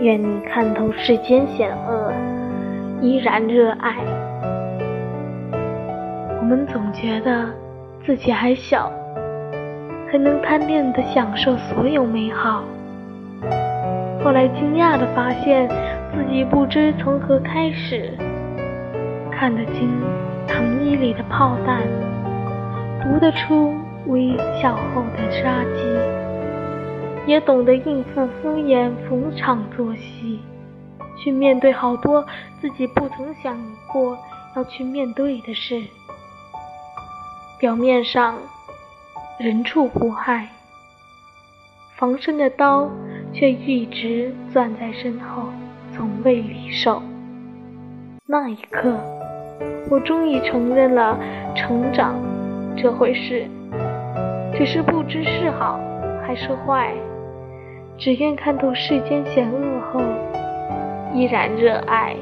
愿你看透世间险恶，依然热爱。我们总觉得自己还小，还能贪恋的享受所有美好。后来惊讶的发现自己不知从何开始，看得清糖衣里的炮弹，读得出微笑后的杀机，也懂得应付敷衍逢场作戏，去面对好多自己不曾想过要去面对的事。表面上人畜无害，防身的刀。却一直攥在身后，从未离手。那一刻，我终于承认了成长这回事，只是不知是好还是坏。只愿看透世间险恶后，依然热爱。